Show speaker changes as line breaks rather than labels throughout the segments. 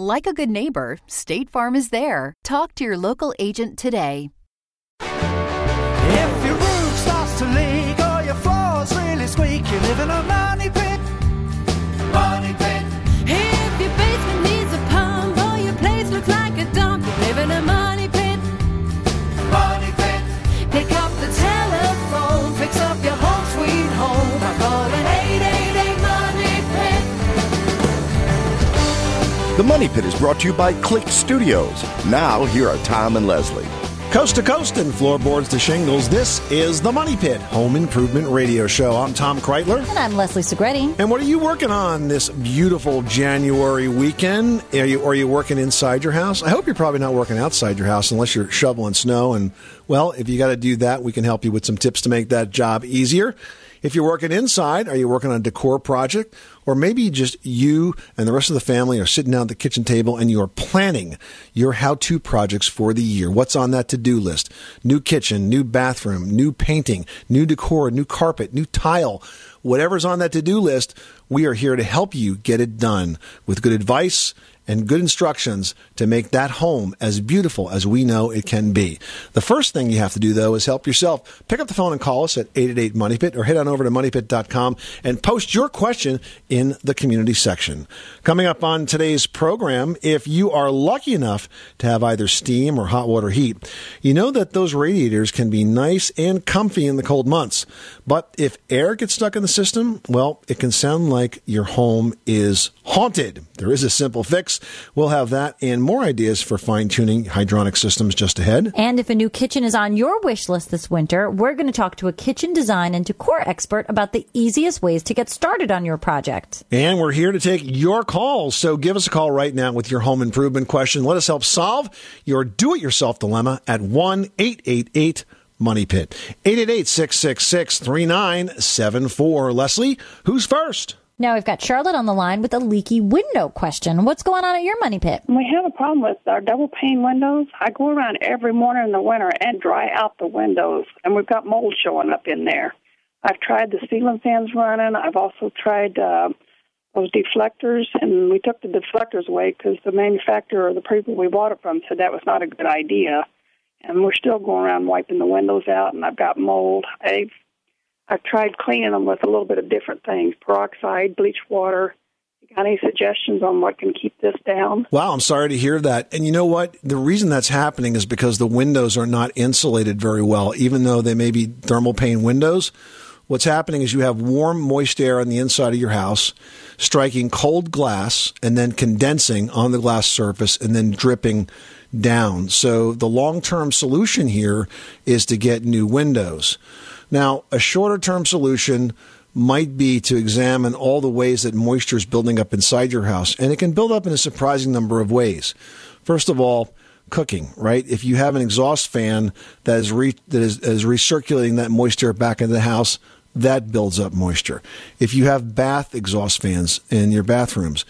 Like a good neighbor, State Farm is there. Talk to your local agent today.
If your roof starts to leak or your floor's really squeak, you live Money Pit
is brought to you by CliqStudios. Now, here are Tom and Leslie.
Coast to coast and floorboards to shingles, this is the Money Pit Home Improvement Radio Show. I'm Tom Kraeutler.
And I'm Leslie Segrete.
And what are you working on this beautiful January weekend? Are you, are you working inside your house? I hope you're probably not working outside your house unless you're shoveling snow. And, well, if you got to do that, we can help you with some tips to make that job easier. If you're working inside, are you working on a decor project? Or maybe just you and the rest of the family are sitting down at the kitchen table and you're planning your how to projects for the year. What's on that to do list? New kitchen, new bathroom, new painting, new decor, new carpet, new tile. Whatever's on that to do list, we are here to help you get it done with good advice and good instructions to make that home as beautiful as we know it can be. The first thing you have to do, though, is help yourself. Pick up the phone and call us at 888 Money Pit or head on over to moneypit.com and post your question in the community section. Coming up on today's program, if you are lucky enough to have either steam or hot water heat, you know that those radiators can be nice and comfy in the cold months. But if air gets stuck in the system, well, it can sound like your home is haunted. There is a simple fix. We'll have that and more ideas for fine tuning hydronic systems just ahead.
And if a new kitchen is on your wish list this winter, we're going to talk to a kitchen design and decor expert about the easiest ways to get started on your project.
And we're here to take your calls. So give us a call right now with your home improvement question. Let us help solve your do it yourself dilemma at 1 888 Money Pit. 888 666 3974. Leslie, who's first?
Now we've got Charlotte on the line with a leaky window question. What's going on at your money pit?
We have a problem with our double pane windows. I go around every morning in the winter and dry out the windows, and we've got mold showing up in there. I've tried the ceiling fans running. I've also tried uh, those deflectors, and we took the deflectors away because the manufacturer or the people we bought it from said that was not a good idea. And we're still going around wiping the windows out, and I've got mold. I've I've tried cleaning them with a little bit of different things: peroxide, bleach water. You got any suggestions on what can keep this down?
Wow, I'm sorry to hear that. And you know what? The reason that's happening is because the windows are not insulated very well, even though they may be thermal pane windows. What's happening is you have warm, moist air on the inside of your house, striking cold glass and then condensing on the glass surface and then dripping down. So the long term solution here is to get new windows. Now, a shorter term solution might be to examine all the ways that moisture is building up inside your house, and it can build up in a surprising number of ways. First of all, cooking, right? If you have an exhaust fan that is, re- that is, is recirculating that moisture back into the house, that builds up moisture. If you have bath exhaust fans in your bathrooms,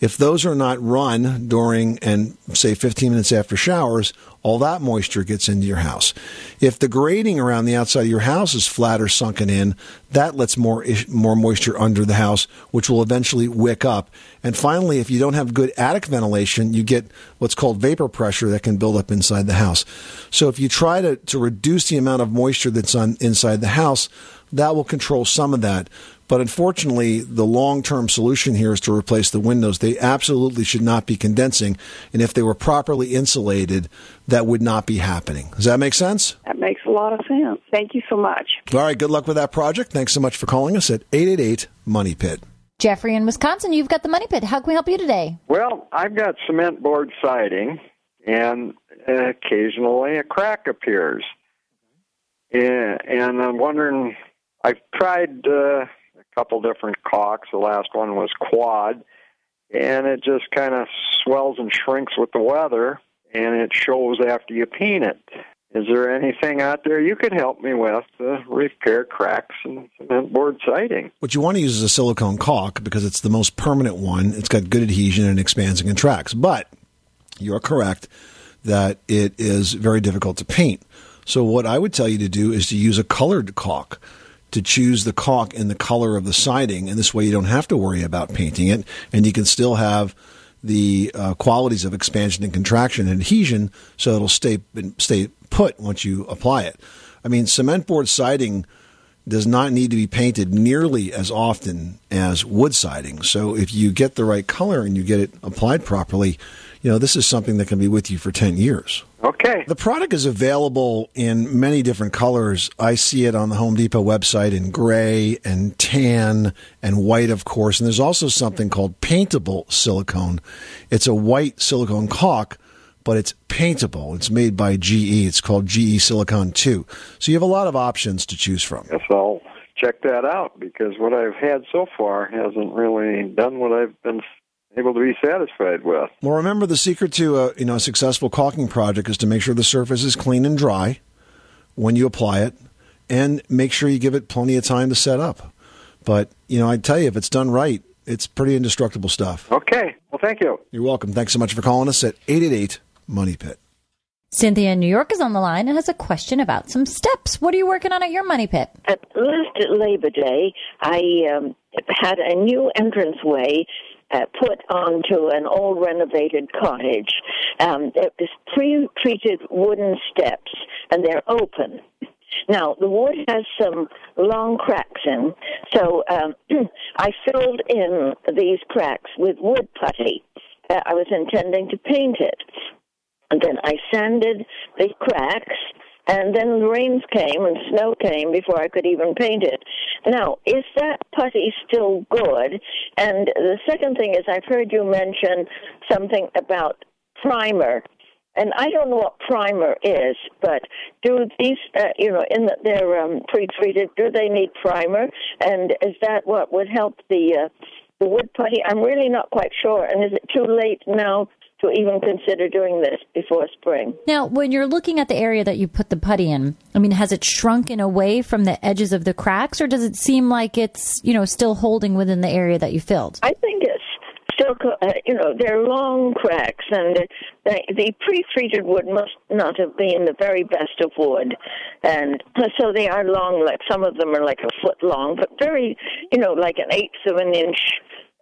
if those are not run during and say 15 minutes after showers, all that moisture gets into your house. If the grading around the outside of your house is flat or sunken in, that lets more more moisture under the house, which will eventually wick up. And finally, if you don't have good attic ventilation, you get what's called vapor pressure that can build up inside the house. So if you try to, to reduce the amount of moisture that's on inside the house, that will control some of that. But unfortunately, the long term solution here is to replace the windows. They absolutely should not be condensing. And if they were properly insulated, that would not be happening. Does that make sense?
That makes a lot of sense. Thank you so much.
All right. Good luck with that project. Thanks so much for calling us at 888 Money Pit.
Jeffrey in Wisconsin, you've got the money pit. How can we help you today?
Well, I've got cement board siding, and occasionally a crack appears. Yeah, and I'm wondering, I've tried uh, a couple different caulks. The last one was quad, and it just kind of swells and shrinks with the weather. and it shows after you paint it. Is there anything out there you could help me with to repair cracks in cement board siding?
What you want to use is a silicone caulk because it's the most permanent one. It's got good adhesion and expands and contracts. But you're correct that it is very difficult to paint. So what I would tell you to do is to use a colored caulk to choose the caulk in the color of the siding, and this way you don't have to worry about painting it, and you can still have the uh, qualities of expansion and contraction and adhesion, so it'll stay stay put once you apply it. I mean, cement board siding does not need to be painted nearly as often as wood siding. So if you get the right color and you get it applied properly, you know, this is something that can be with you for 10 years.
Okay.
The product is available in many different colors. I see it on the Home Depot website in gray and tan and white, of course. And there's also something called paintable silicone. It's a white silicone caulk, but it's paintable. It's made by GE. It's called GE Silicone 2. So you have a lot of options to choose from.
Yes, I'll check that out because what I've had so far hasn't really done what I've been able to be satisfied with.
Well, remember the secret to a you know a successful caulking project is to make sure the surface is clean and dry when you apply it, and make sure you give it plenty of time to set up. But you know, I tell you, if it's done right, it's pretty indestructible stuff.
Okay. Well, thank you.
You're welcome. Thanks so much for calling us at eight eight eight Money Pit.
Cynthia in New York is on the line and has a question about some steps. What are you working on at your money pit?
At last Labor Day, I um, had a new entranceway uh, put onto an old renovated cottage. Um, there's pre-treated wooden steps, and they're open. Now the wood has some long cracks in, so um, I filled in these cracks with wood putty. Uh, I was intending to paint it, and then I sanded the cracks and then the rains came and snow came before I could even paint it. Now, is that putty still good? And the second thing is, I've heard you mention something about primer. And I don't know what primer is, but do these, uh, you know, in the, they're um, pre-treated, do they need primer? And is that what would help the uh, the wood putty? I'm really not quite sure. And is it too late now to even consider doing this before spring.
Now, when you're looking at the area that you put the putty in, I mean, has it shrunken away from the edges of the cracks, or does it seem like it's you know still holding within the area that you filled?
I think it's still, uh, you know, they're long cracks, and the, the pre-treated wood must not have been the very best of wood, and so they are long. Like some of them are like a foot long, but very, you know, like an eighth of an inch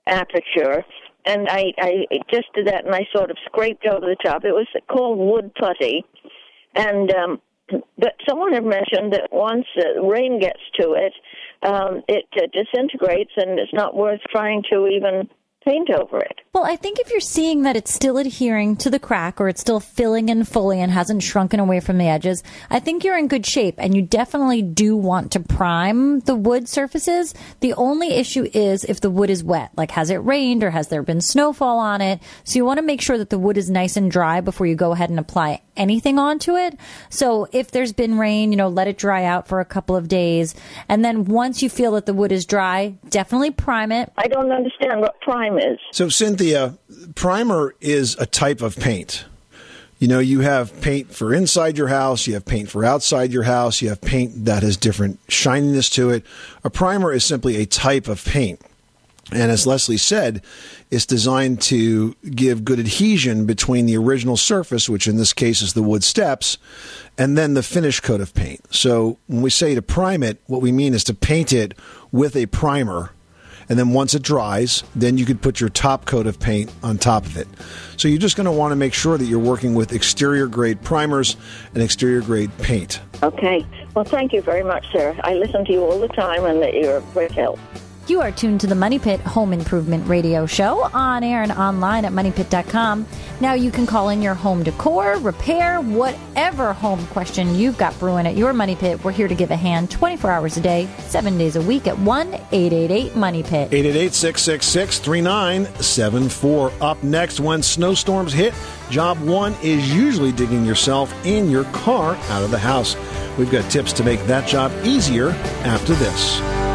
aperture and I, I just did that, and I sort of scraped over the top. It was called wood putty, and um, but someone had mentioned that once uh, rain gets to it, um, it uh, disintegrates, and it's not worth trying to even paint over it.
Well, I think if you're seeing that it's still adhering to the crack or it's still filling in fully and hasn't shrunken away from the edges, I think you're in good shape and you definitely do want to prime the wood surfaces. The only issue is if the wood is wet, like has it rained or has there been snowfall on it? So you want to make sure that the wood is nice and dry before you go ahead and apply anything onto it. So if there's been rain, you know, let it dry out for a couple of days. And then once you feel that the wood is dry, definitely prime it.
I don't understand what prime is.
So, Cynthia, primer is a type of paint. You know, you have paint for inside your house, you have paint for outside your house, you have paint that has different shininess to it. A primer is simply a type of paint. And as Leslie said, it's designed to give good adhesion between the original surface, which in this case is the wood steps, and then the finish coat of paint. So when we say to prime it, what we mean is to paint it with a primer. And then once it dries, then you could put your top coat of paint on top of it. So you're just going to want to make sure that you're working with exterior grade primers and exterior grade paint.
Okay. Well, thank you very much, sir. I listen to you all the time, and that you're uh, a great help.
You are tuned to the Money Pit Home Improvement Radio Show on air and online at moneypit.com. Now you can call in your home decor, repair, whatever home question you've got brewing at your Money Pit. We're here to give a hand 24 hours a day, seven days a week at 1 888 Money Pit.
888 666 3974. Up next, when snowstorms hit, job one is usually digging yourself and your car out of the house. We've got tips to make that job easier after this.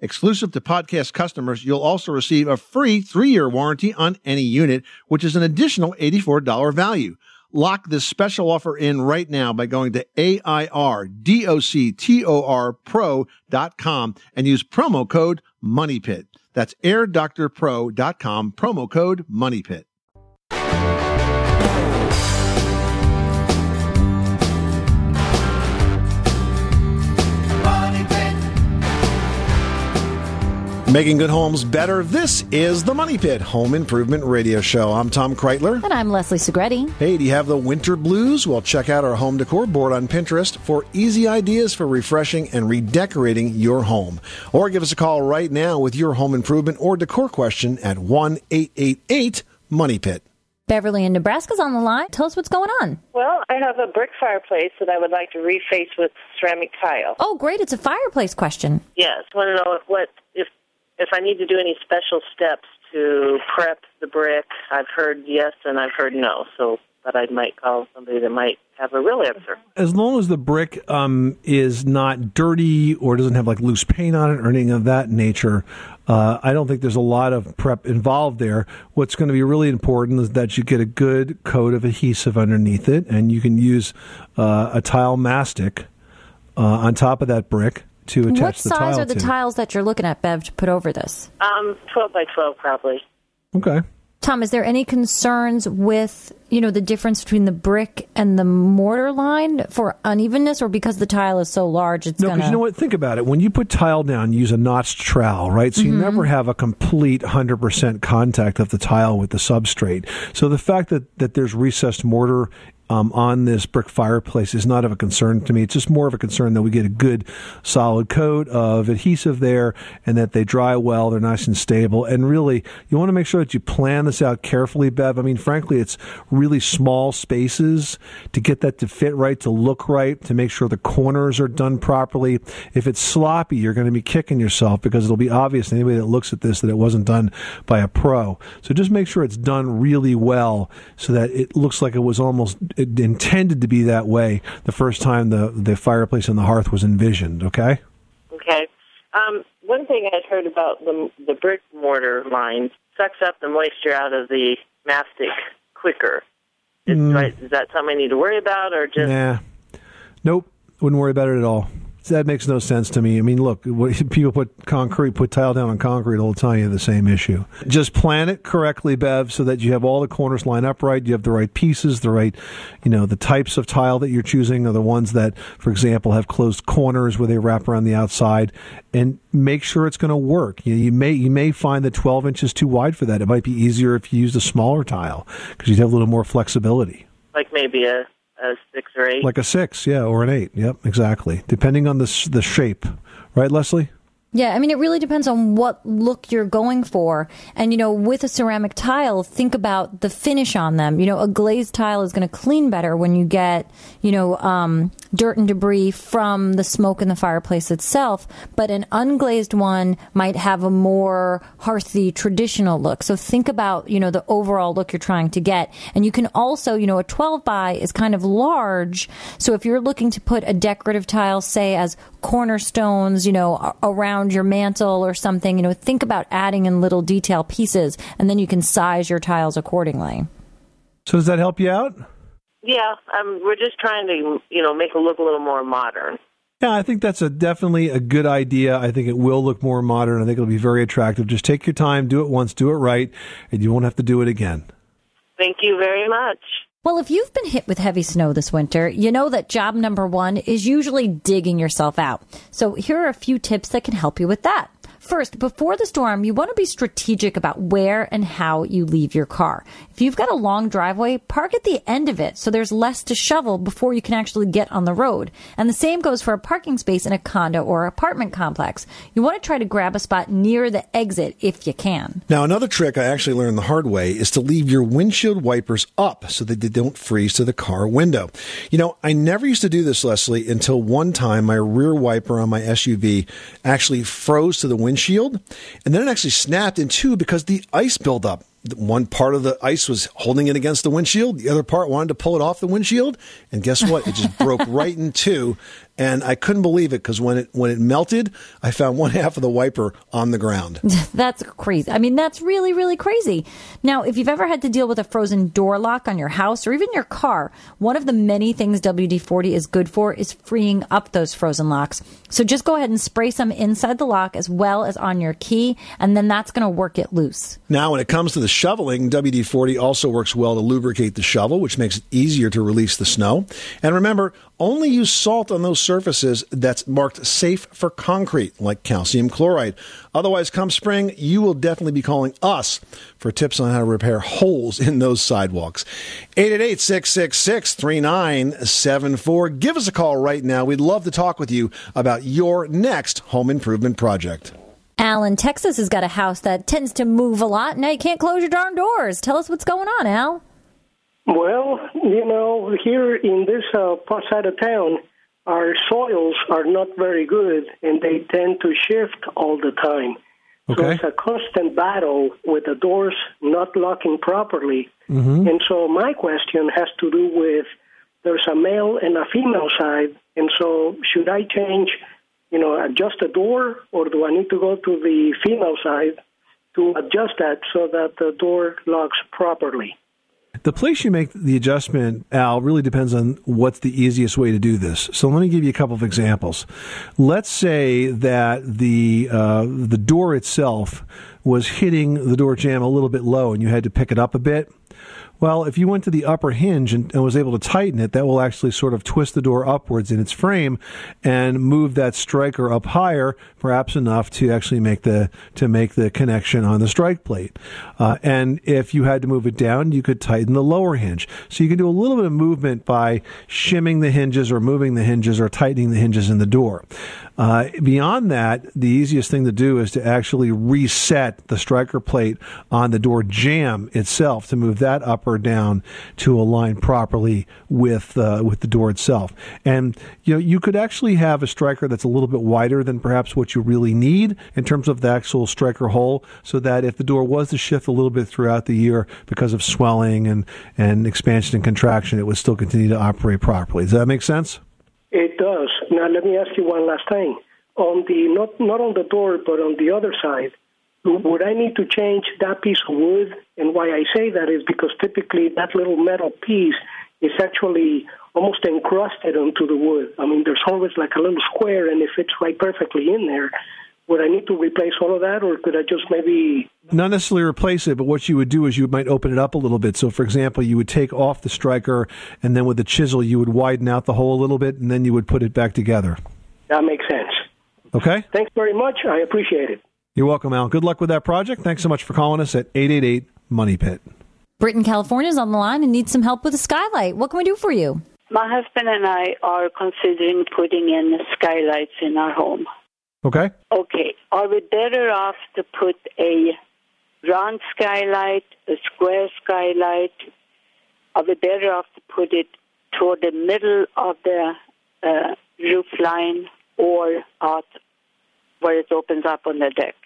Exclusive to podcast customers, you'll also receive a free three year warranty on any unit, which is an additional $84 value. Lock this special offer in right now by going to AIRDOCTOR pro.com and use promo code MONEYPIT. That's airdoctorpro.com, promo code MONEYPIT.
Making good homes better. This is the Money Pit Home Improvement Radio Show. I'm Tom Kraeutler.
And I'm Leslie Segrete.
Hey, do you have the winter blues? Well, check out our home decor board on Pinterest for easy ideas for refreshing and redecorating your home. Or give us a call right now with your home improvement or decor question at 1 888 Money Pit.
Beverly in Nebraska's on the line. Tell us what's going on.
Well, I have a brick fireplace that I would like to reface with ceramic tile.
Oh, great. It's a fireplace question.
Yes, want to know if what if if I need to do any special steps to prep the brick. I've heard yes and I've heard no. So, but I might call somebody that might have a real answer.
as long as the brick um, is not dirty or doesn't have like loose paint on it or anything of that nature, uh, I don't think there's a lot of prep involved there. What's going to be really important is that you get a good coat of adhesive underneath it, and you can use uh, a tile mastic uh, on top of that brick to attach
What
the
size are the
to.
tiles that you're looking at, Bev, to put over this?
Um, twelve by twelve probably.
Okay.
Tom, is there any concerns with, you know, the difference between the brick and the mortar line for unevenness or because the tile is so large it's
No,
going
because you know what? Think about it. When you put tile down, you use a notched trowel, right? So you
Mm-hmm.
never have a complete 100% contact of the tile with the substrate. So the fact that, that there's recessed mortar um, on this brick fireplace is not of a concern to me. It's just more of a concern that we get a good solid coat of adhesive there and that they dry well, they're nice and stable. And really, you want to make sure that you plan this out carefully, Bev. I mean, frankly, it's really small spaces to get that to fit right, to look right, to make sure the corners are done properly. If it's sloppy, you're going to be kicking yourself because it'll be obvious to anybody that looks at this that it wasn't done by a pro. So just make sure it's done really well so that it looks like it was almost intended to be that way the first time the, the fireplace and the hearth was envisioned, okay?
Okay. Um, one thing I'd heard about the the brick mortar line sucks up the moisture out of the mastic quicker. Is,
Mm.
right, is that something I need to worry about, or just
Nah. Nope. Wouldn't worry about it at all. That makes no sense to me. I mean, look, people put concrete, put tile down on concrete all the time. You have the same issue. Just plan it correctly, Bev, so that you have all the corners line up right. You have the right pieces, the right, you know, the types of tile that you're choosing are the ones that, for example, have closed corners where they wrap around the outside, and make sure it's going to work. You, you may you may find that 12 inches too wide for that. It might be easier if you used a smaller tile because you'd have a little more flexibility.
like maybe a, a six or eight?
Like a six, yeah, or an eight. Yep, exactly. Depending on the the shape, right, Leslie?
Yeah, I mean, it really depends on what look you're going for. And, you know, with a ceramic tile, think about the finish on them. You know, a glazed tile is going to clean better when you get, you know, um, dirt and debris from the smoke in the fireplace itself. But an unglazed one might have a more hearthy, traditional look. So think about, you know, the overall look you're trying to get. And you can also, you know, a 12 by is kind of large. So if you're looking to put a decorative tile, say, as cornerstones, you know, around your mantle or something, you know, think about adding in little detail pieces and then you can size your tiles accordingly.
So does that help you out?
Yeah, um, we're just trying to, you know, make it look a little more modern.
Yeah, I think that's a definitely a good idea. I think it will look more modern. I think it'll be very attractive. Just take your time, do it once, do it right, and you won't have to do it again.
Thank you very much.
Well, if you've been hit with heavy snow this winter, you know that job number one is usually digging yourself out. So here are a few tips that can help you with that. First, before the storm, you want to be strategic about where and how you leave your car. If you've got a long driveway, park at the end of it so there's less to shovel before you can actually get on the road. And the same goes for a parking space in a condo or apartment complex. You want to try to grab a spot near the exit if you can.
Now, another trick I actually learned the hard way is to leave your windshield wipers up so that they don't freeze to the car window. You know, I never used to do this, Leslie, until one time my rear wiper on my SUV actually froze to the windshield, and then it actually snapped in two because the ice buildup. One part of the ice was holding it against the windshield. The other part wanted to pull it off the windshield, and guess what? It just broke right in two, and I couldn't believe it because when it when it melted, I found one half of the wiper on the ground.
that's crazy. I mean, that's really, really crazy. Now, if you've ever had to deal with a frozen door lock on your house or even your car, one of the many things WD 40 is good for is freeing up those frozen locks. So just go ahead and spray some inside the lock as well as on your key, and then that's going to work it loose.
Now, when it comes to the shoveling, WD 40 also works well to lubricate the shovel, which makes it easier to release the snow. And remember, only use salt on those surfaces that's marked safe for concrete, like calcium chloride. Otherwise, come spring, you will definitely be calling us for tips on how to repair holes in those sidewalks. 888 666 3974. Give us a call right now. We'd love to talk with you about your next home improvement project.
Al in Texas has got a house that tends to move a lot. Now you can't close your darn doors. Tell us what's going on, Al.
Well, you know, here in this uh, part side of town, our soils are not very good, and they tend to shift all the time.
Okay.
So it's a constant battle with the doors not locking properly.
Mm-hmm.
And so my question has to do with there's a male and a female side, and so should I change, you know, adjust the door, or do I need to go to the female side to adjust that so that the door locks properly?
The place you make the adjustment, Al, really depends on what's the easiest way to do this. So let me give you a couple of examples. Let's say that the uh, the door itself was hitting the door jamb a little bit low, and you had to pick it up a bit. Well, if you went to the upper hinge and, and was able to tighten it, that will actually sort of twist the door upwards in its frame and move that striker up higher, perhaps enough to actually make the to make the connection on the strike plate. Uh, and if you had to move it down, you could tighten the lower hinge. So you can do a little bit of movement by shimming the hinges or moving the hinges or tightening the hinges in the door. Uh, beyond that, the easiest thing to do is to actually reset the striker plate on the door jamb itself to move that up or down to align properly with uh, with the door itself. And you know, you could actually have a striker that's a little bit wider than perhaps what you really need in terms of the actual striker hole, so that if the door was to shift a little bit throughout the year because of swelling and and expansion and contraction, it would still continue to operate properly. Does that make sense?
It does. Now let me ask you one last thing. On the not not on the door, but on the other side, would I need to change that piece of wood? And why I say that is because typically that little metal piece is actually almost encrusted onto the wood. I mean, there's always like a little square, and it fits right perfectly in there. Would I need to replace all of that, or could I just maybe
Not necessarily replace it, but what you would do is you might open it up a little bit. So, for example, you would take off the striker, and then with the chisel, you would widen out the hole a little bit, and then you would put it back together.
that makes sense?
Okay?
Thanks very much. I appreciate it.
You're welcome, Al. Good luck with that project. Thanks so much for calling us at 888 Money Pit.
Britain, California is on the line and needs some help with a skylight. What can we do for you?
My husband and I are considering putting in skylights in our home.
Okay?
Okay, are we better off to put a round skylight, a square skylight? Are we better off to put it toward the middle of the uh, roof line or out where it opens up on the deck?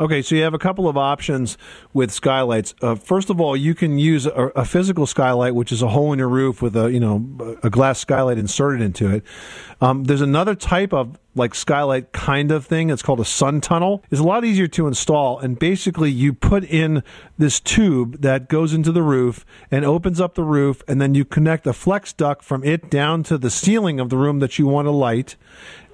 Okay, so you have a couple of options with skylights. Uh, first of all, you can use a, a physical skylight, which is a hole in your roof with a you know a glass skylight inserted into it. Um, there's another type of like skylight kind of thing. It's called a sun tunnel. It's a lot easier to install, and basically you put in this tube that goes into the roof and opens up the roof, and then you connect a flex duct from it down to the ceiling of the room that you want to light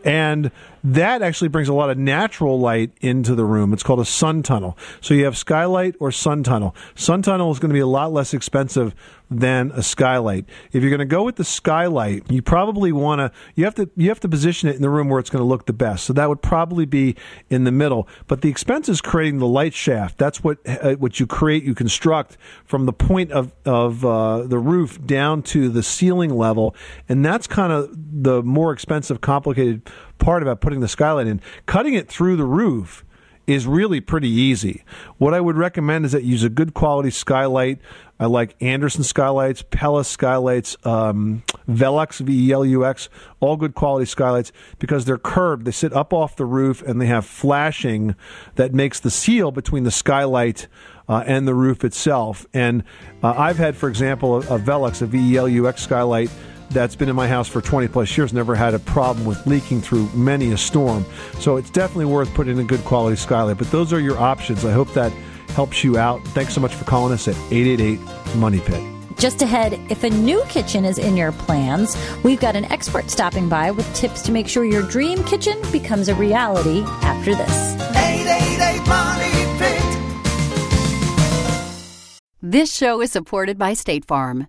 and
That actually brings a lot of natural light into the room. It's called a sun tunnel. So you have skylight or sun tunnel. Sun tunnel is going to be a lot less expensive than a skylight. If you're going to go with the skylight, you probably want to you have to you have to position it in the room where it's going to look the best. So that would probably be in the middle. But the expense is creating the light shaft. That's what uh, what you create, you construct from the point of of uh, the roof down to the ceiling level, and that's kind of the more expensive, complicated part about putting the skylight in. Cutting it through the roof is really pretty easy. What I would recommend is that you use a good quality skylight. I like Andersen skylights, Pella skylights, um, Velux, V E L U X, all good quality skylights because they're curved. They sit up off the roof and they have flashing that makes the seal between the skylight uh, and the roof itself. And uh, I've had, for example, a, a Velux, a V E L U X skylight that's been in my house for 20 plus years, never had a problem with leaking through many a storm. So it's definitely worth putting in a good quality skylight. But those are your options. I hope that helps you out. Thanks so much for calling us at 888 Money Pit.
Just ahead, if a new kitchen is in your plans, we've got an expert stopping by with tips to make sure your dream kitchen becomes a reality after this.
888 Money Pit.
This show is supported by State Farm.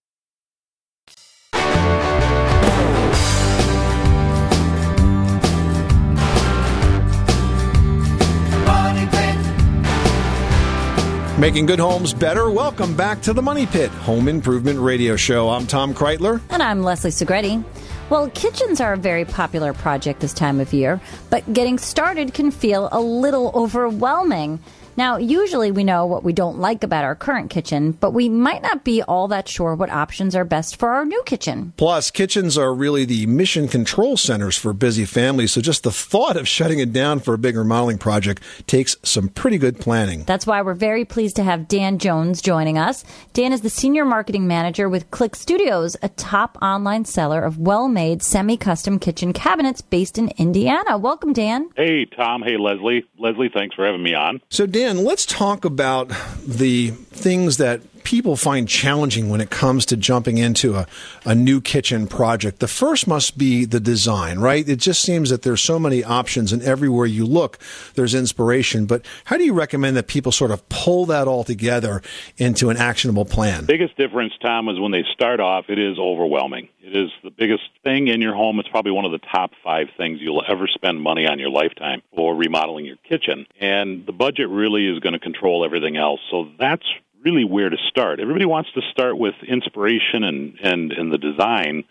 Making good homes better. Welcome back to the Money Pit Home Improvement Radio Show. I'm Tom Kraeutler.
And I'm Leslie Segrete. Well, kitchens are a very popular project this time of year, but getting started can feel a little overwhelming. Now, usually we know what we don't like about our current kitchen, but we might not be all that sure what options are best for our new kitchen.
Plus, kitchens are really the mission control centers for busy families, so just the thought of shutting it down for a big remodeling project takes some pretty good planning.
That's why we're very pleased to have Dan Jones joining us. Dan is the senior marketing manager with CliqStudios, a top online seller of well made semi custom kitchen cabinets based in Indiana. Welcome, Dan.
Hey, Tom. Hey, Leslie. Leslie, thanks for having me on.
So, Dan, let's talk about the things that people find challenging when it comes to jumping into a, a new kitchen project. The first must be the design, right? It just seems that there's so many options, and everywhere you look, there's inspiration. But how do you recommend that people sort of pull that all together into an actionable plan?
Biggest difference, Tom, is when they start off, it is overwhelming. It is the biggest thing in your home. It's probably one of the top five things you'll ever spend money on your lifetime for remodeling your kitchen. And the budget really is going to control everything else. So that's really where to start. Everybody wants to start with inspiration and, and, and the design.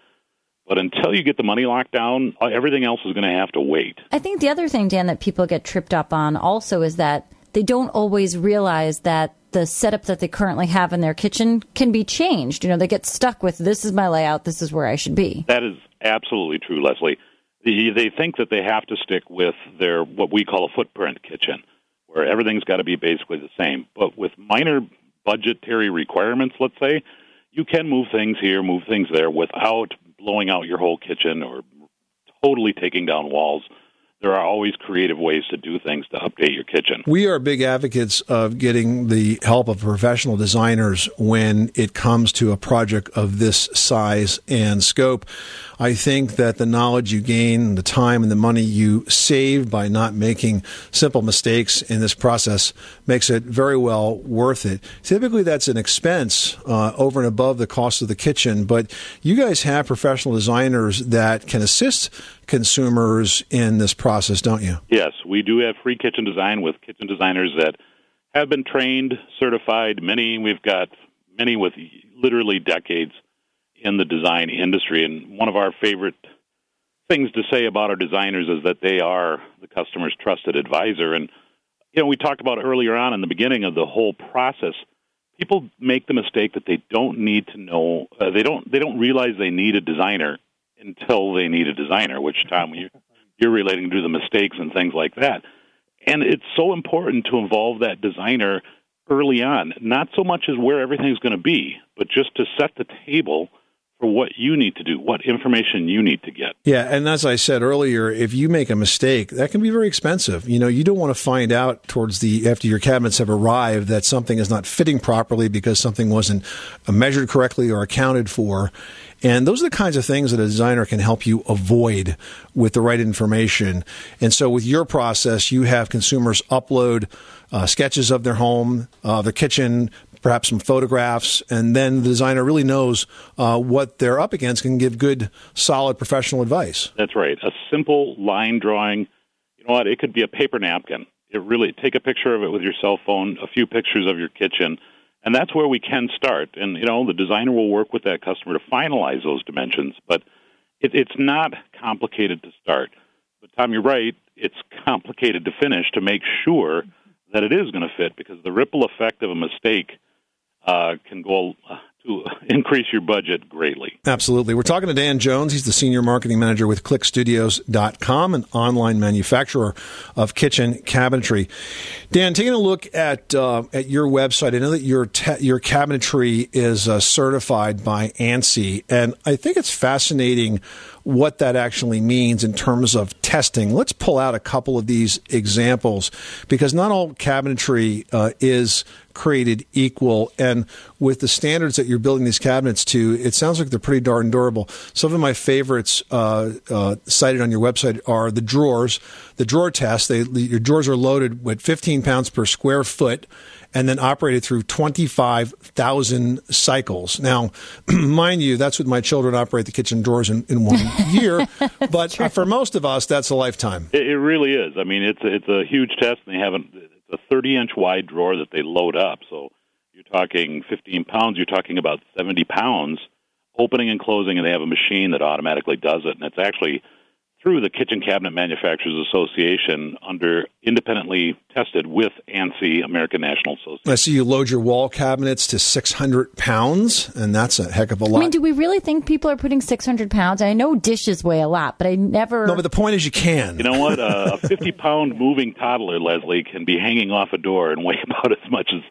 But until you get the money locked down, everything else is going to have to wait.
I think the other thing, Dan, that people get tripped up on also is that they don't always realize that the setup that they currently have in their kitchen can be changed. You know, they get stuck with this is my layout, this is where I should be.
That is absolutely true, Leslie. They they think that they have to stick with their what we call a footprint kitchen, where everything's got to be basically the same. But with minor budgetary requirements, let's say, you can move things here, move things there without blowing out your whole kitchen or totally taking down walls. There are always creative ways to do things to update your kitchen.
We are big advocates of getting the help of professional designers when it comes to a project of this size and scope. I think that the knowledge you gain, the time and the money you save by not making simple mistakes in this process makes it very well worth it. Typically, that's an expense uh, over and above the cost of the kitchen, but you guys have professional designers that can assist consumers in this process, don't you?
Yes, we do have free kitchen design with kitchen designers that have been trained, certified. Many we've got many with literally decades in the design industry. And one of our favorite things to say about our designers is that they are the customer's trusted advisor. And you know, we talked about earlier on in the beginning of the whole process. People make the mistake that they don't need to know. Uh, they don't. They don't realize they need a designer until they need a designer. Which Tom, you, you're relating to the mistakes and things like that. And it's so important to involve that designer early on, not so much as where everything's going to be, but just to set the table for what you need to do, what information you need to get.
Yeah, and as I said earlier, if you make a mistake, that can be very expensive. You know, you don't want to find out towards the after your cabinets have arrived that something is not fitting properly because something wasn't measured correctly or accounted for. And those are the kinds of things that a designer can help you avoid with the right information. And so with your process, you have consumers upload uh, sketches of their home, uh, their kitchen, perhaps some photographs, and then the designer really knows uh, what they're up against and can give good, solid professional advice.
That's right. A simple line drawing. You know what? It could be a paper napkin. It really take a picture of it with your cell phone, a few pictures of your kitchen, and that's where we can start. And you know, the designer will work with that customer to finalize those dimensions. But it, it's not complicated to start. But Tom, you're right. It's complicated to finish to make sure that it is going to fit because the ripple effect of a mistake uh, can go uh, to increase your budget greatly.
Absolutely. We're talking to Dan Jones. He's the senior marketing manager with cliqstudios.com, an online manufacturer of kitchen cabinetry. Dan, taking a look at uh, at your website, I know that your te- your cabinetry is uh, certified by ANSI, and I think it's fascinating what that actually means in terms of testing. Let's pull out a couple of these examples because not all cabinetry uh, is created equal. And with the standards that you're building these cabinets to, it sounds like they're pretty darn durable. Some of my favorites uh, uh, cited on your website are the drawers. The drawer test, they, your drawers are loaded with 15 pounds per square foot and then operated through 25,000 cycles. Now, mind you, that's what my children operate the kitchen drawers in, in one year. but for most of us, that's a lifetime.
It, it really is. I mean, it's a, it's a huge test, and they haven't. It's a 30 inch wide drawer that they load up. So you're talking 15 pounds. You're talking about 70 pounds opening and closing, and they have a machine that automatically does it. And it's actually through the Kitchen Cabinet Manufacturers Association under independently tested with ANSI, American National Association.
I see you load your wall cabinets to 600 pounds, and that's a heck of a lot.
I mean, do we really think people are putting 600 pounds? I know dishes weigh a lot, but I never.
No, but the point is you can.
You know what? Uh, a 50 pound moving toddler, Leslie, can be hanging off a door and weigh about as much as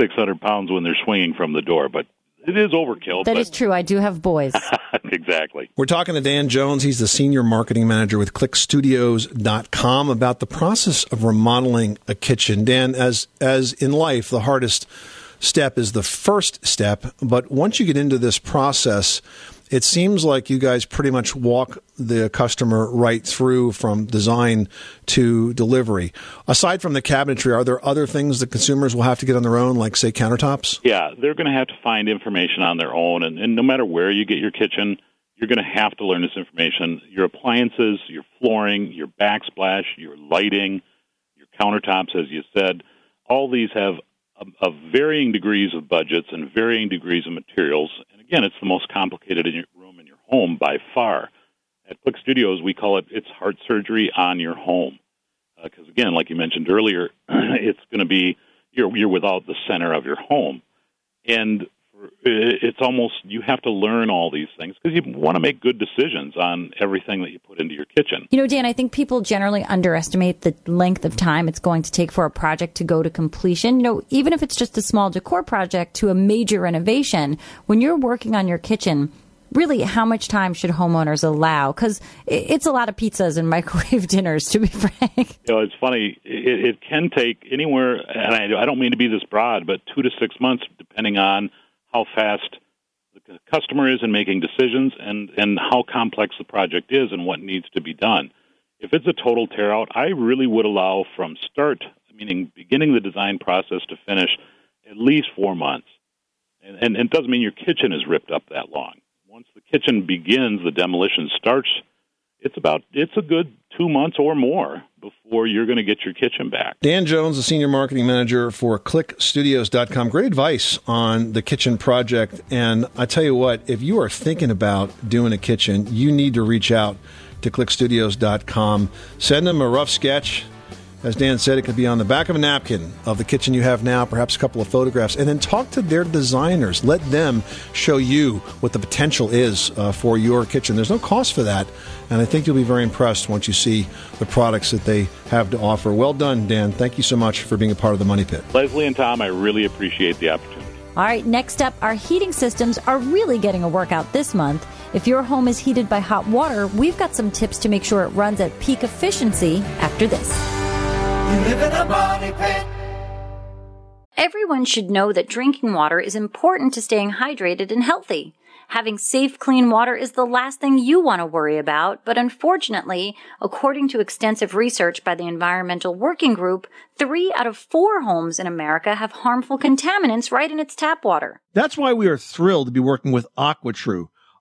600 pounds when they're swinging from the door. But it is overkill.
That
but
is true. I do have boys.
exactly.
We're talking to Dan Jones. He's the senior marketing manager with cliqstudios.com about the process of remodeling a kitchen. Dan, as as in life, the hardest step is the first step, but once you get into this process, it seems like you guys pretty much walk the customer right through from design to delivery. Aside from the cabinetry, are there other things that consumers will have to get on their own, like, say, countertops?
Yeah, they're going to have to find information on their own. And, and no matter where you get your kitchen, you're going to have to learn this information. Your appliances, your flooring, your backsplash, your lighting, your countertops, as you said, all these have a varying degrees of budgets and varying degrees of materials. And again, it's the most complicated in your room in your home by far. At CliqStudios, we call it it's heart surgery on your home. Uh, because again, like you mentioned earlier, it's going to be you're you're without the center of your home, and it's almost you have to learn all these things because you want to make good decisions on everything that you put into your kitchen.
You know, Dan, I think people generally underestimate the length of time it's going to take for a project to go to completion. You know, even if it's just a small decor project to a major renovation, when you're working on your kitchen, really how much time should homeowners allow? Because it's a lot of pizzas and microwave dinners, to be frank.
You know, it's funny. It, it can take anywhere, and I, I don't mean to be this broad, but two to six months, depending on how fast the customer is in making decisions and, and how complex the project is and what needs to be done. If it's a total tear out, I really would allow from start, meaning beginning the design process to finish, at least four months. And, and, and it doesn't mean your kitchen is ripped up that long. Once the kitchen begins, the demolition starts. It's about it's a good two months or more before or you're going to get your kitchen back.
Dan Jones, the senior marketing manager for cliqstudios.com. Great advice on the kitchen project. And I tell you what, if you are thinking about doing a kitchen, you need to reach out to cliqstudios.com. Send them a rough sketch. As Dan said, it could be on the back of a napkin of the kitchen you have now, perhaps a couple of photographs, and then talk to their designers. Let them show you what the potential is uh, for your kitchen. There's no cost for that, and I think you'll be very impressed once you see the products that they have to offer. Well done, Dan. Thank you so much for being a part of the Money Pit.
Leslie and Tom, I really appreciate the opportunity.
All right, next up, our heating systems are really getting a workout this month. If your home is heated by hot water, we've got some tips to make sure it runs at peak efficiency after this. Everyone should know that drinking water is important to staying hydrated and healthy. Having safe, clean water is the last thing you want to worry about, but unfortunately, according to extensive research by the Environmental Working Group, three out of four homes in America have harmful contaminants right in its tap water.
That's why we are thrilled to be working with AquaTru.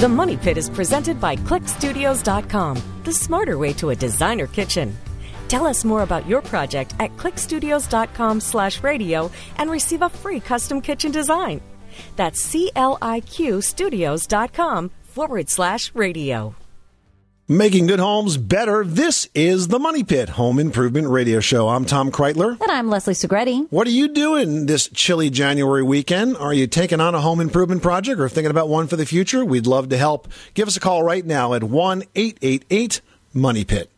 The Money Pit is presented by CliqStudios.com, the smarter way to a designer kitchen. Tell us more about your project at cliqstudios.com slash radio and receive a free custom kitchen design. That's C-L-I-Q studios.com forward slash radio.
Making good homes better. This is the Money Pit Home Improvement Radio Show. I'm Tom Kraeutler.
And I'm Leslie Segrete.
What are you doing this chilly January weekend? Are you taking on a home improvement project or thinking about one for the future? We'd love to help. Give us a call right now at 1 888 Money Pit.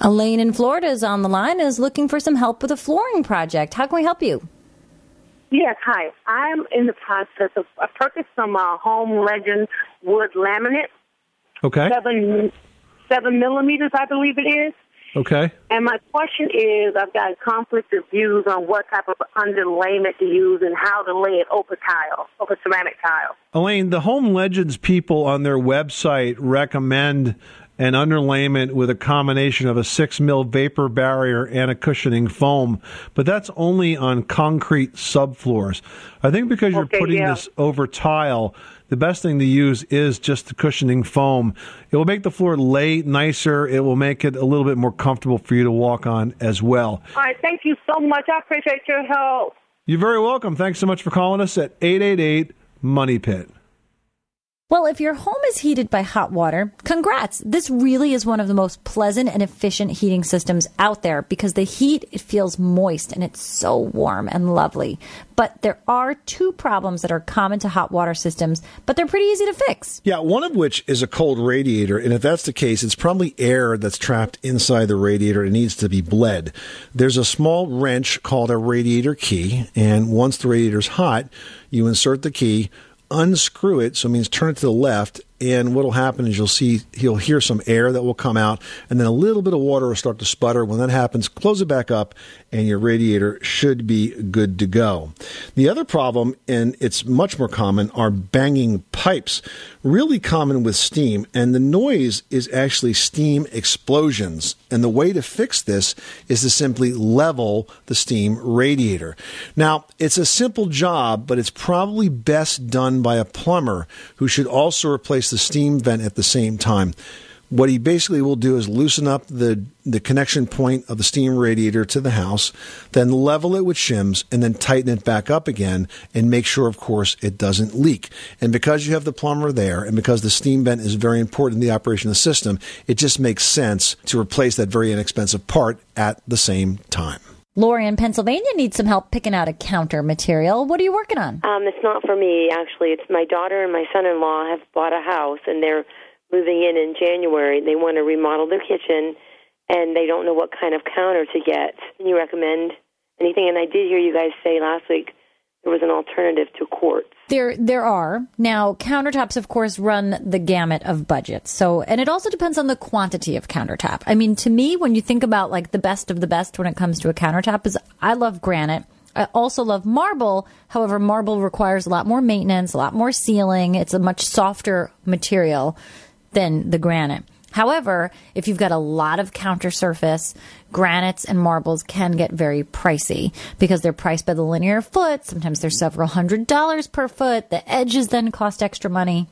Elaine in Florida is on the line and is looking for some help with a flooring project. How can we help you?
Yes, hi. I'm in the process of I purchased some uh, Home Legend wood laminate,
Okay.
seven seven millimeters, I believe it is.
Okay.
And my question is, I've got conflict of views on what type of underlayment to use and how to lay it over tile, over ceramic tile.
Elaine, the Home Legends people on their website recommend an underlayment with a combination of a six mil vapor barrier and a cushioning foam, but that's only on concrete subfloors. I think because you're
Okay,
putting
yeah.
this over tile, the best thing to use is just the cushioning foam. It will make the floor lay nicer. It will make it a little bit more comfortable for you to walk on as well.
All right, thank you so much. I appreciate your help.
You're very welcome. Thanks so much for calling us at 888 Money Pit.
Well, if your home is heated by hot water, congrats. This really is one of the most pleasant and efficient heating systems out there because the heat, it feels moist and it's so warm and lovely. But there are two problems that are common to hot water systems, but they're pretty easy to fix.
Yeah, one of which is a cold radiator. And if that's the case, it's probably air that's trapped inside the radiator and needs to be bled. There's a small wrench called a radiator key. And once the radiator's hot, you insert the key, unscrew it, so it means turn it to the left, and what'll happen is you'll see he'll hear some air that will come out, and then a little bit of water will start to sputter. When that happens, close it back up, and your radiator should be good to go. The other problem, and it's much more common, are banging pipes. Really common with steam, and the noise is actually steam explosions. And the way to fix this is to simply level the steam radiator. Now, it's a simple job, but it's probably best done by a plumber who should also replace the steam vent at the same time. What he basically will do is loosen up the, the connection point of the steam radiator to the house, then level it with shims, and then tighten it back up again and make sure, of course, it doesn't leak. And because you have the plumber there and because the steam vent is very important in the operation of the system, it just makes sense to replace that very inexpensive part at the same time.
Lori in Pennsylvania needs some help picking out a counter material. What are you working on?
Um, it's not for me, actually. It's my daughter and my son in law have bought a house and they're moving in in January. They want to remodel their kitchen and they don't know what kind of counter to get. Can you recommend anything? And I did hear you guys say last week there was an alternative to quartz.
There, there are now countertops. Of course, run the gamut of budgets. So, and it also depends on the quantity of countertop. I mean, to me, when you think about like the best of the best when it comes to a countertop, is I love granite. I also love marble. However, marble requires a lot more maintenance, a lot more sealing. It's a much softer material than the granite. However, if you've got a lot of counter surface, granites and marbles can get very pricey because they're priced by the linear foot. Sometimes they're several hundred dollars per foot. The edges then cost extra money.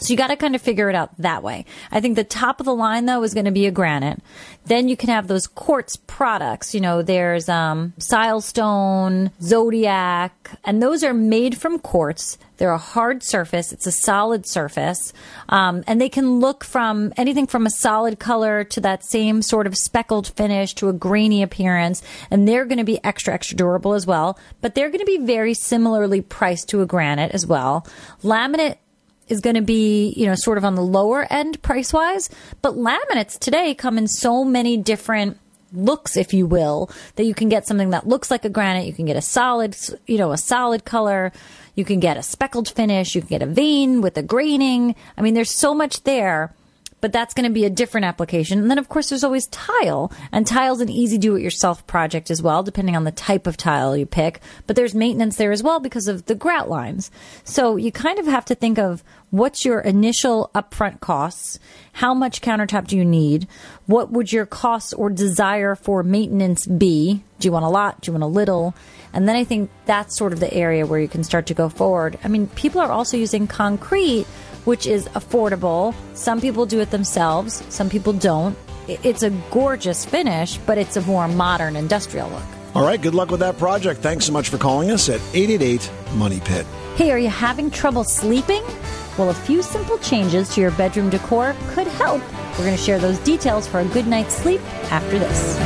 So you got to kind of figure it out that way. I think the top of the line though is going to be a granite. Then you can have those quartz products. You know, there's um, Silestone, Zodiaq, and those are made from quartz. They're a hard surface. It's a solid surface, um, and they can look from anything from a solid color to that same sort of speckled finish to a grainy appearance. And they're going to be extra, extra durable as well. But they're going to be very similarly priced to a granite as well. Laminate is going to be, you know, sort of on the lower end price wise. But laminates today come in so many different looks, if you will, that you can get something that looks like a granite. You can get a solid, you know, a solid color. You can get a speckled finish. You can get a vein with a graining. I mean, there's so much there but that's going to be a different application. And then, of course, there's always tile, and tile's an easy do it yourself project as well, depending on the type of tile you pick. But there's maintenance there as well because of the grout lines. So you kind of have to think of what's your initial upfront costs, how much countertop do you need, what would your costs or desire for maintenance be? Do you want a lot? Do you want a little? And then I think that's sort of the area where you can start to go forward. I mean, people are also using concrete which is affordable. Some people do it themselves, some people don't. It's a gorgeous finish, but it's a more modern industrial look.
All right, good luck with that project. Thanks so much for calling us at 888 Money Pit.
Hey, are you having trouble sleeping? Well, a few simple changes to your bedroom decor could help. We're going to share those details for a good night's sleep after this.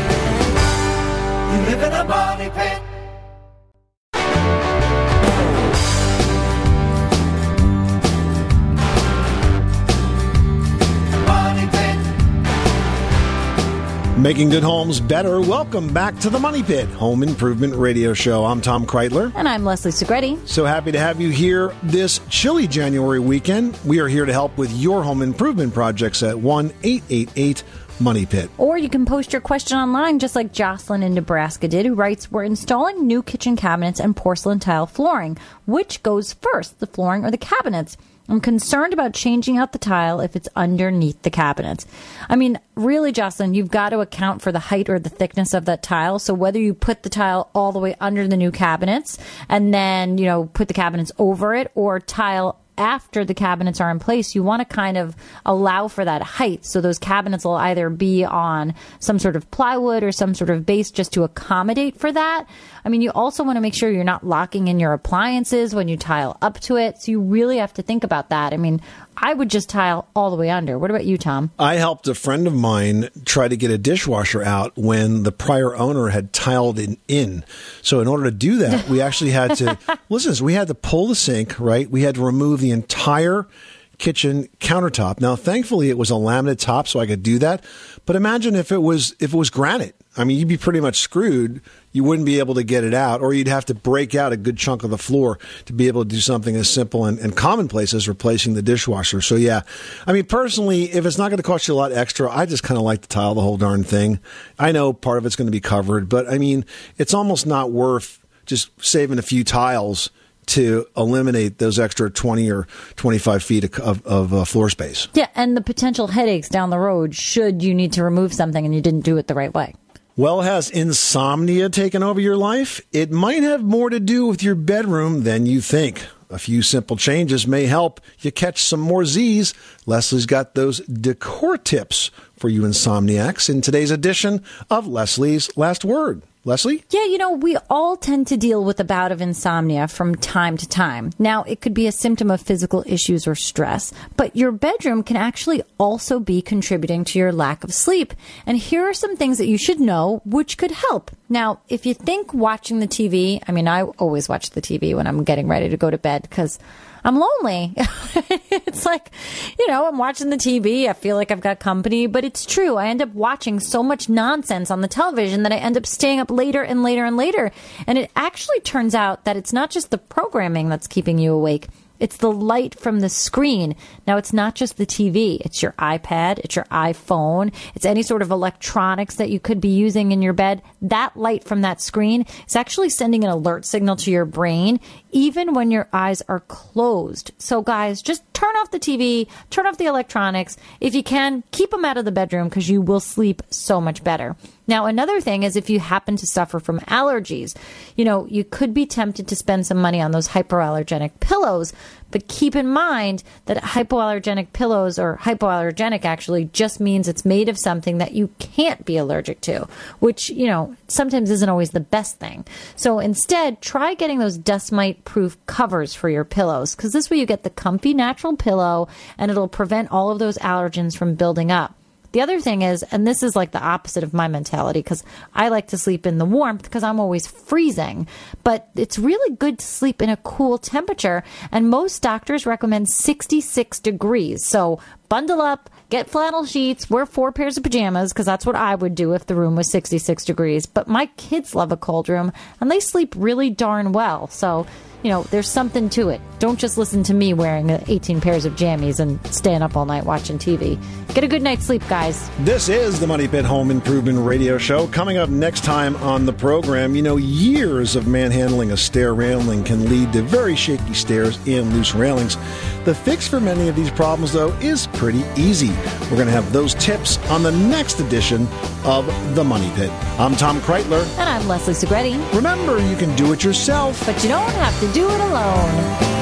Making good homes better. Welcome back to the Money Pit Home Improvement Radio Show. I'm Tom Kraeutler.
And I'm Leslie Segrete.
So happy to have you here this chilly January weekend. We are here to help with your home improvement projects at 1 888 Money Pit.
Or you can post your question online, just like Jocelyn in Nebraska did, who writes, We're installing new kitchen cabinets and porcelain tile flooring. Which goes first, the flooring or the cabinets? I'm concerned about changing out the tile if it's underneath the cabinets. I mean, really, Jocelyn, you've got to account for the height or the thickness of that tile. So whether you put the tile all the way under the new cabinets and then, you know, put the cabinets over it or tile after the cabinets are in place, you want to kind of allow for that height. So those cabinets will either be on some sort of plywood or some sort of base just to accommodate for that. I mean, you also want to make sure you're not locking in your appliances when you tile up to it. So you really have to think about that. I mean, I would just tile all the way under. What about you, Tom?
I helped a friend of mine try to get a dishwasher out when the prior owner had tiled it in. So in order to do that, we actually had to listen. We had to pull the sink, right? We had to remove the entire kitchen countertop. Now, thankfully, it was a laminate top, so I could do that. But imagine if it was if it was granite. I mean, you'd be pretty much screwed. You wouldn't be able to get it out, or you'd have to break out a good chunk of the floor to be able to do something as simple and, and commonplace as replacing the dishwasher. So, yeah, I mean, personally, if it's not going to cost you a lot extra, I just kind of like to tile the whole darn thing. I know part of it's going to be covered, but I mean, it's almost not worth just saving a few tiles to eliminate those extra 20 or 25 feet of, of, uh, floor space.
Yeah, and the potential headaches down the road should you need to remove something and you didn't do it the right way.
Well, has insomnia taken over your life? It might have more to do with your bedroom than you think. A few simple changes may help you catch some more Z's. Leslie's got those decor tips for you insomniacs in today's edition of Leslie's Last Word. Leslie?
Yeah, you know, we all tend to deal with a bout of insomnia from time to time. Now, it could be a symptom of physical issues or stress, but your bedroom can actually also be contributing to your lack of sleep. And here are some things that you should know which could help. Now, if you think watching the TV, I mean, I always watch the TV when I'm getting ready to go to bed because I'm lonely. it's like, you know, I'm watching the TV. I feel like I've got company, but it's true. I end up watching so much nonsense on the television that I end up staying up later and later and later. And it actually turns out that it's not just the programming that's keeping you awake. It's the light from the screen. Now, it's not just the TV. It's your iPad. It's your iPhone. It's any sort of electronics that you could be using in your bed. That light from that screen is actually sending an alert signal to your brain, even when your eyes are closed. So, guys, just turn off the TV, turn off the electronics. If you can, keep them out of the bedroom because you will sleep so much better. Now, another thing is if you happen to suffer from allergies, you know, you could be tempted to spend some money on those hypoallergenic pillows, but keep in mind that hypoallergenic pillows or hypoallergenic actually just means it's made of something that you can't be allergic to, which, you know, sometimes isn't always the best thing. So instead, try getting those dust mite proof covers for your pillows because this way you get the comfy natural pillow and it'll prevent all of those allergens from building up. The other thing is, and this is like the opposite of my mentality because I like to sleep in the warmth because I'm always freezing, but it's really good to sleep in a cool temperature. And most doctors recommend 66 degrees. So bundle up, get flannel sheets, wear four pairs of pajamas because that's what I would do if the room was 66 degrees. But my kids love a cold room and they sleep really darn well. So, you know, there's something to it. Don't just listen to me wearing uh, 18 pairs of jammies and staying up all night watching TV. Get a good night's sleep, guys.
This is the Money Pit Home Improvement Radio Show. Coming up next time on the program, you know, years of manhandling a stair railing can lead to very shaky stairs and loose railings. The fix for many of these problems, though, is pretty easy. We're going to have those tips on the next edition of The Money Pit. I'm Tom Kraeutler.
And I'm Leslie Segrete.
Remember, you can do it yourself,
but you don't have to do it alone.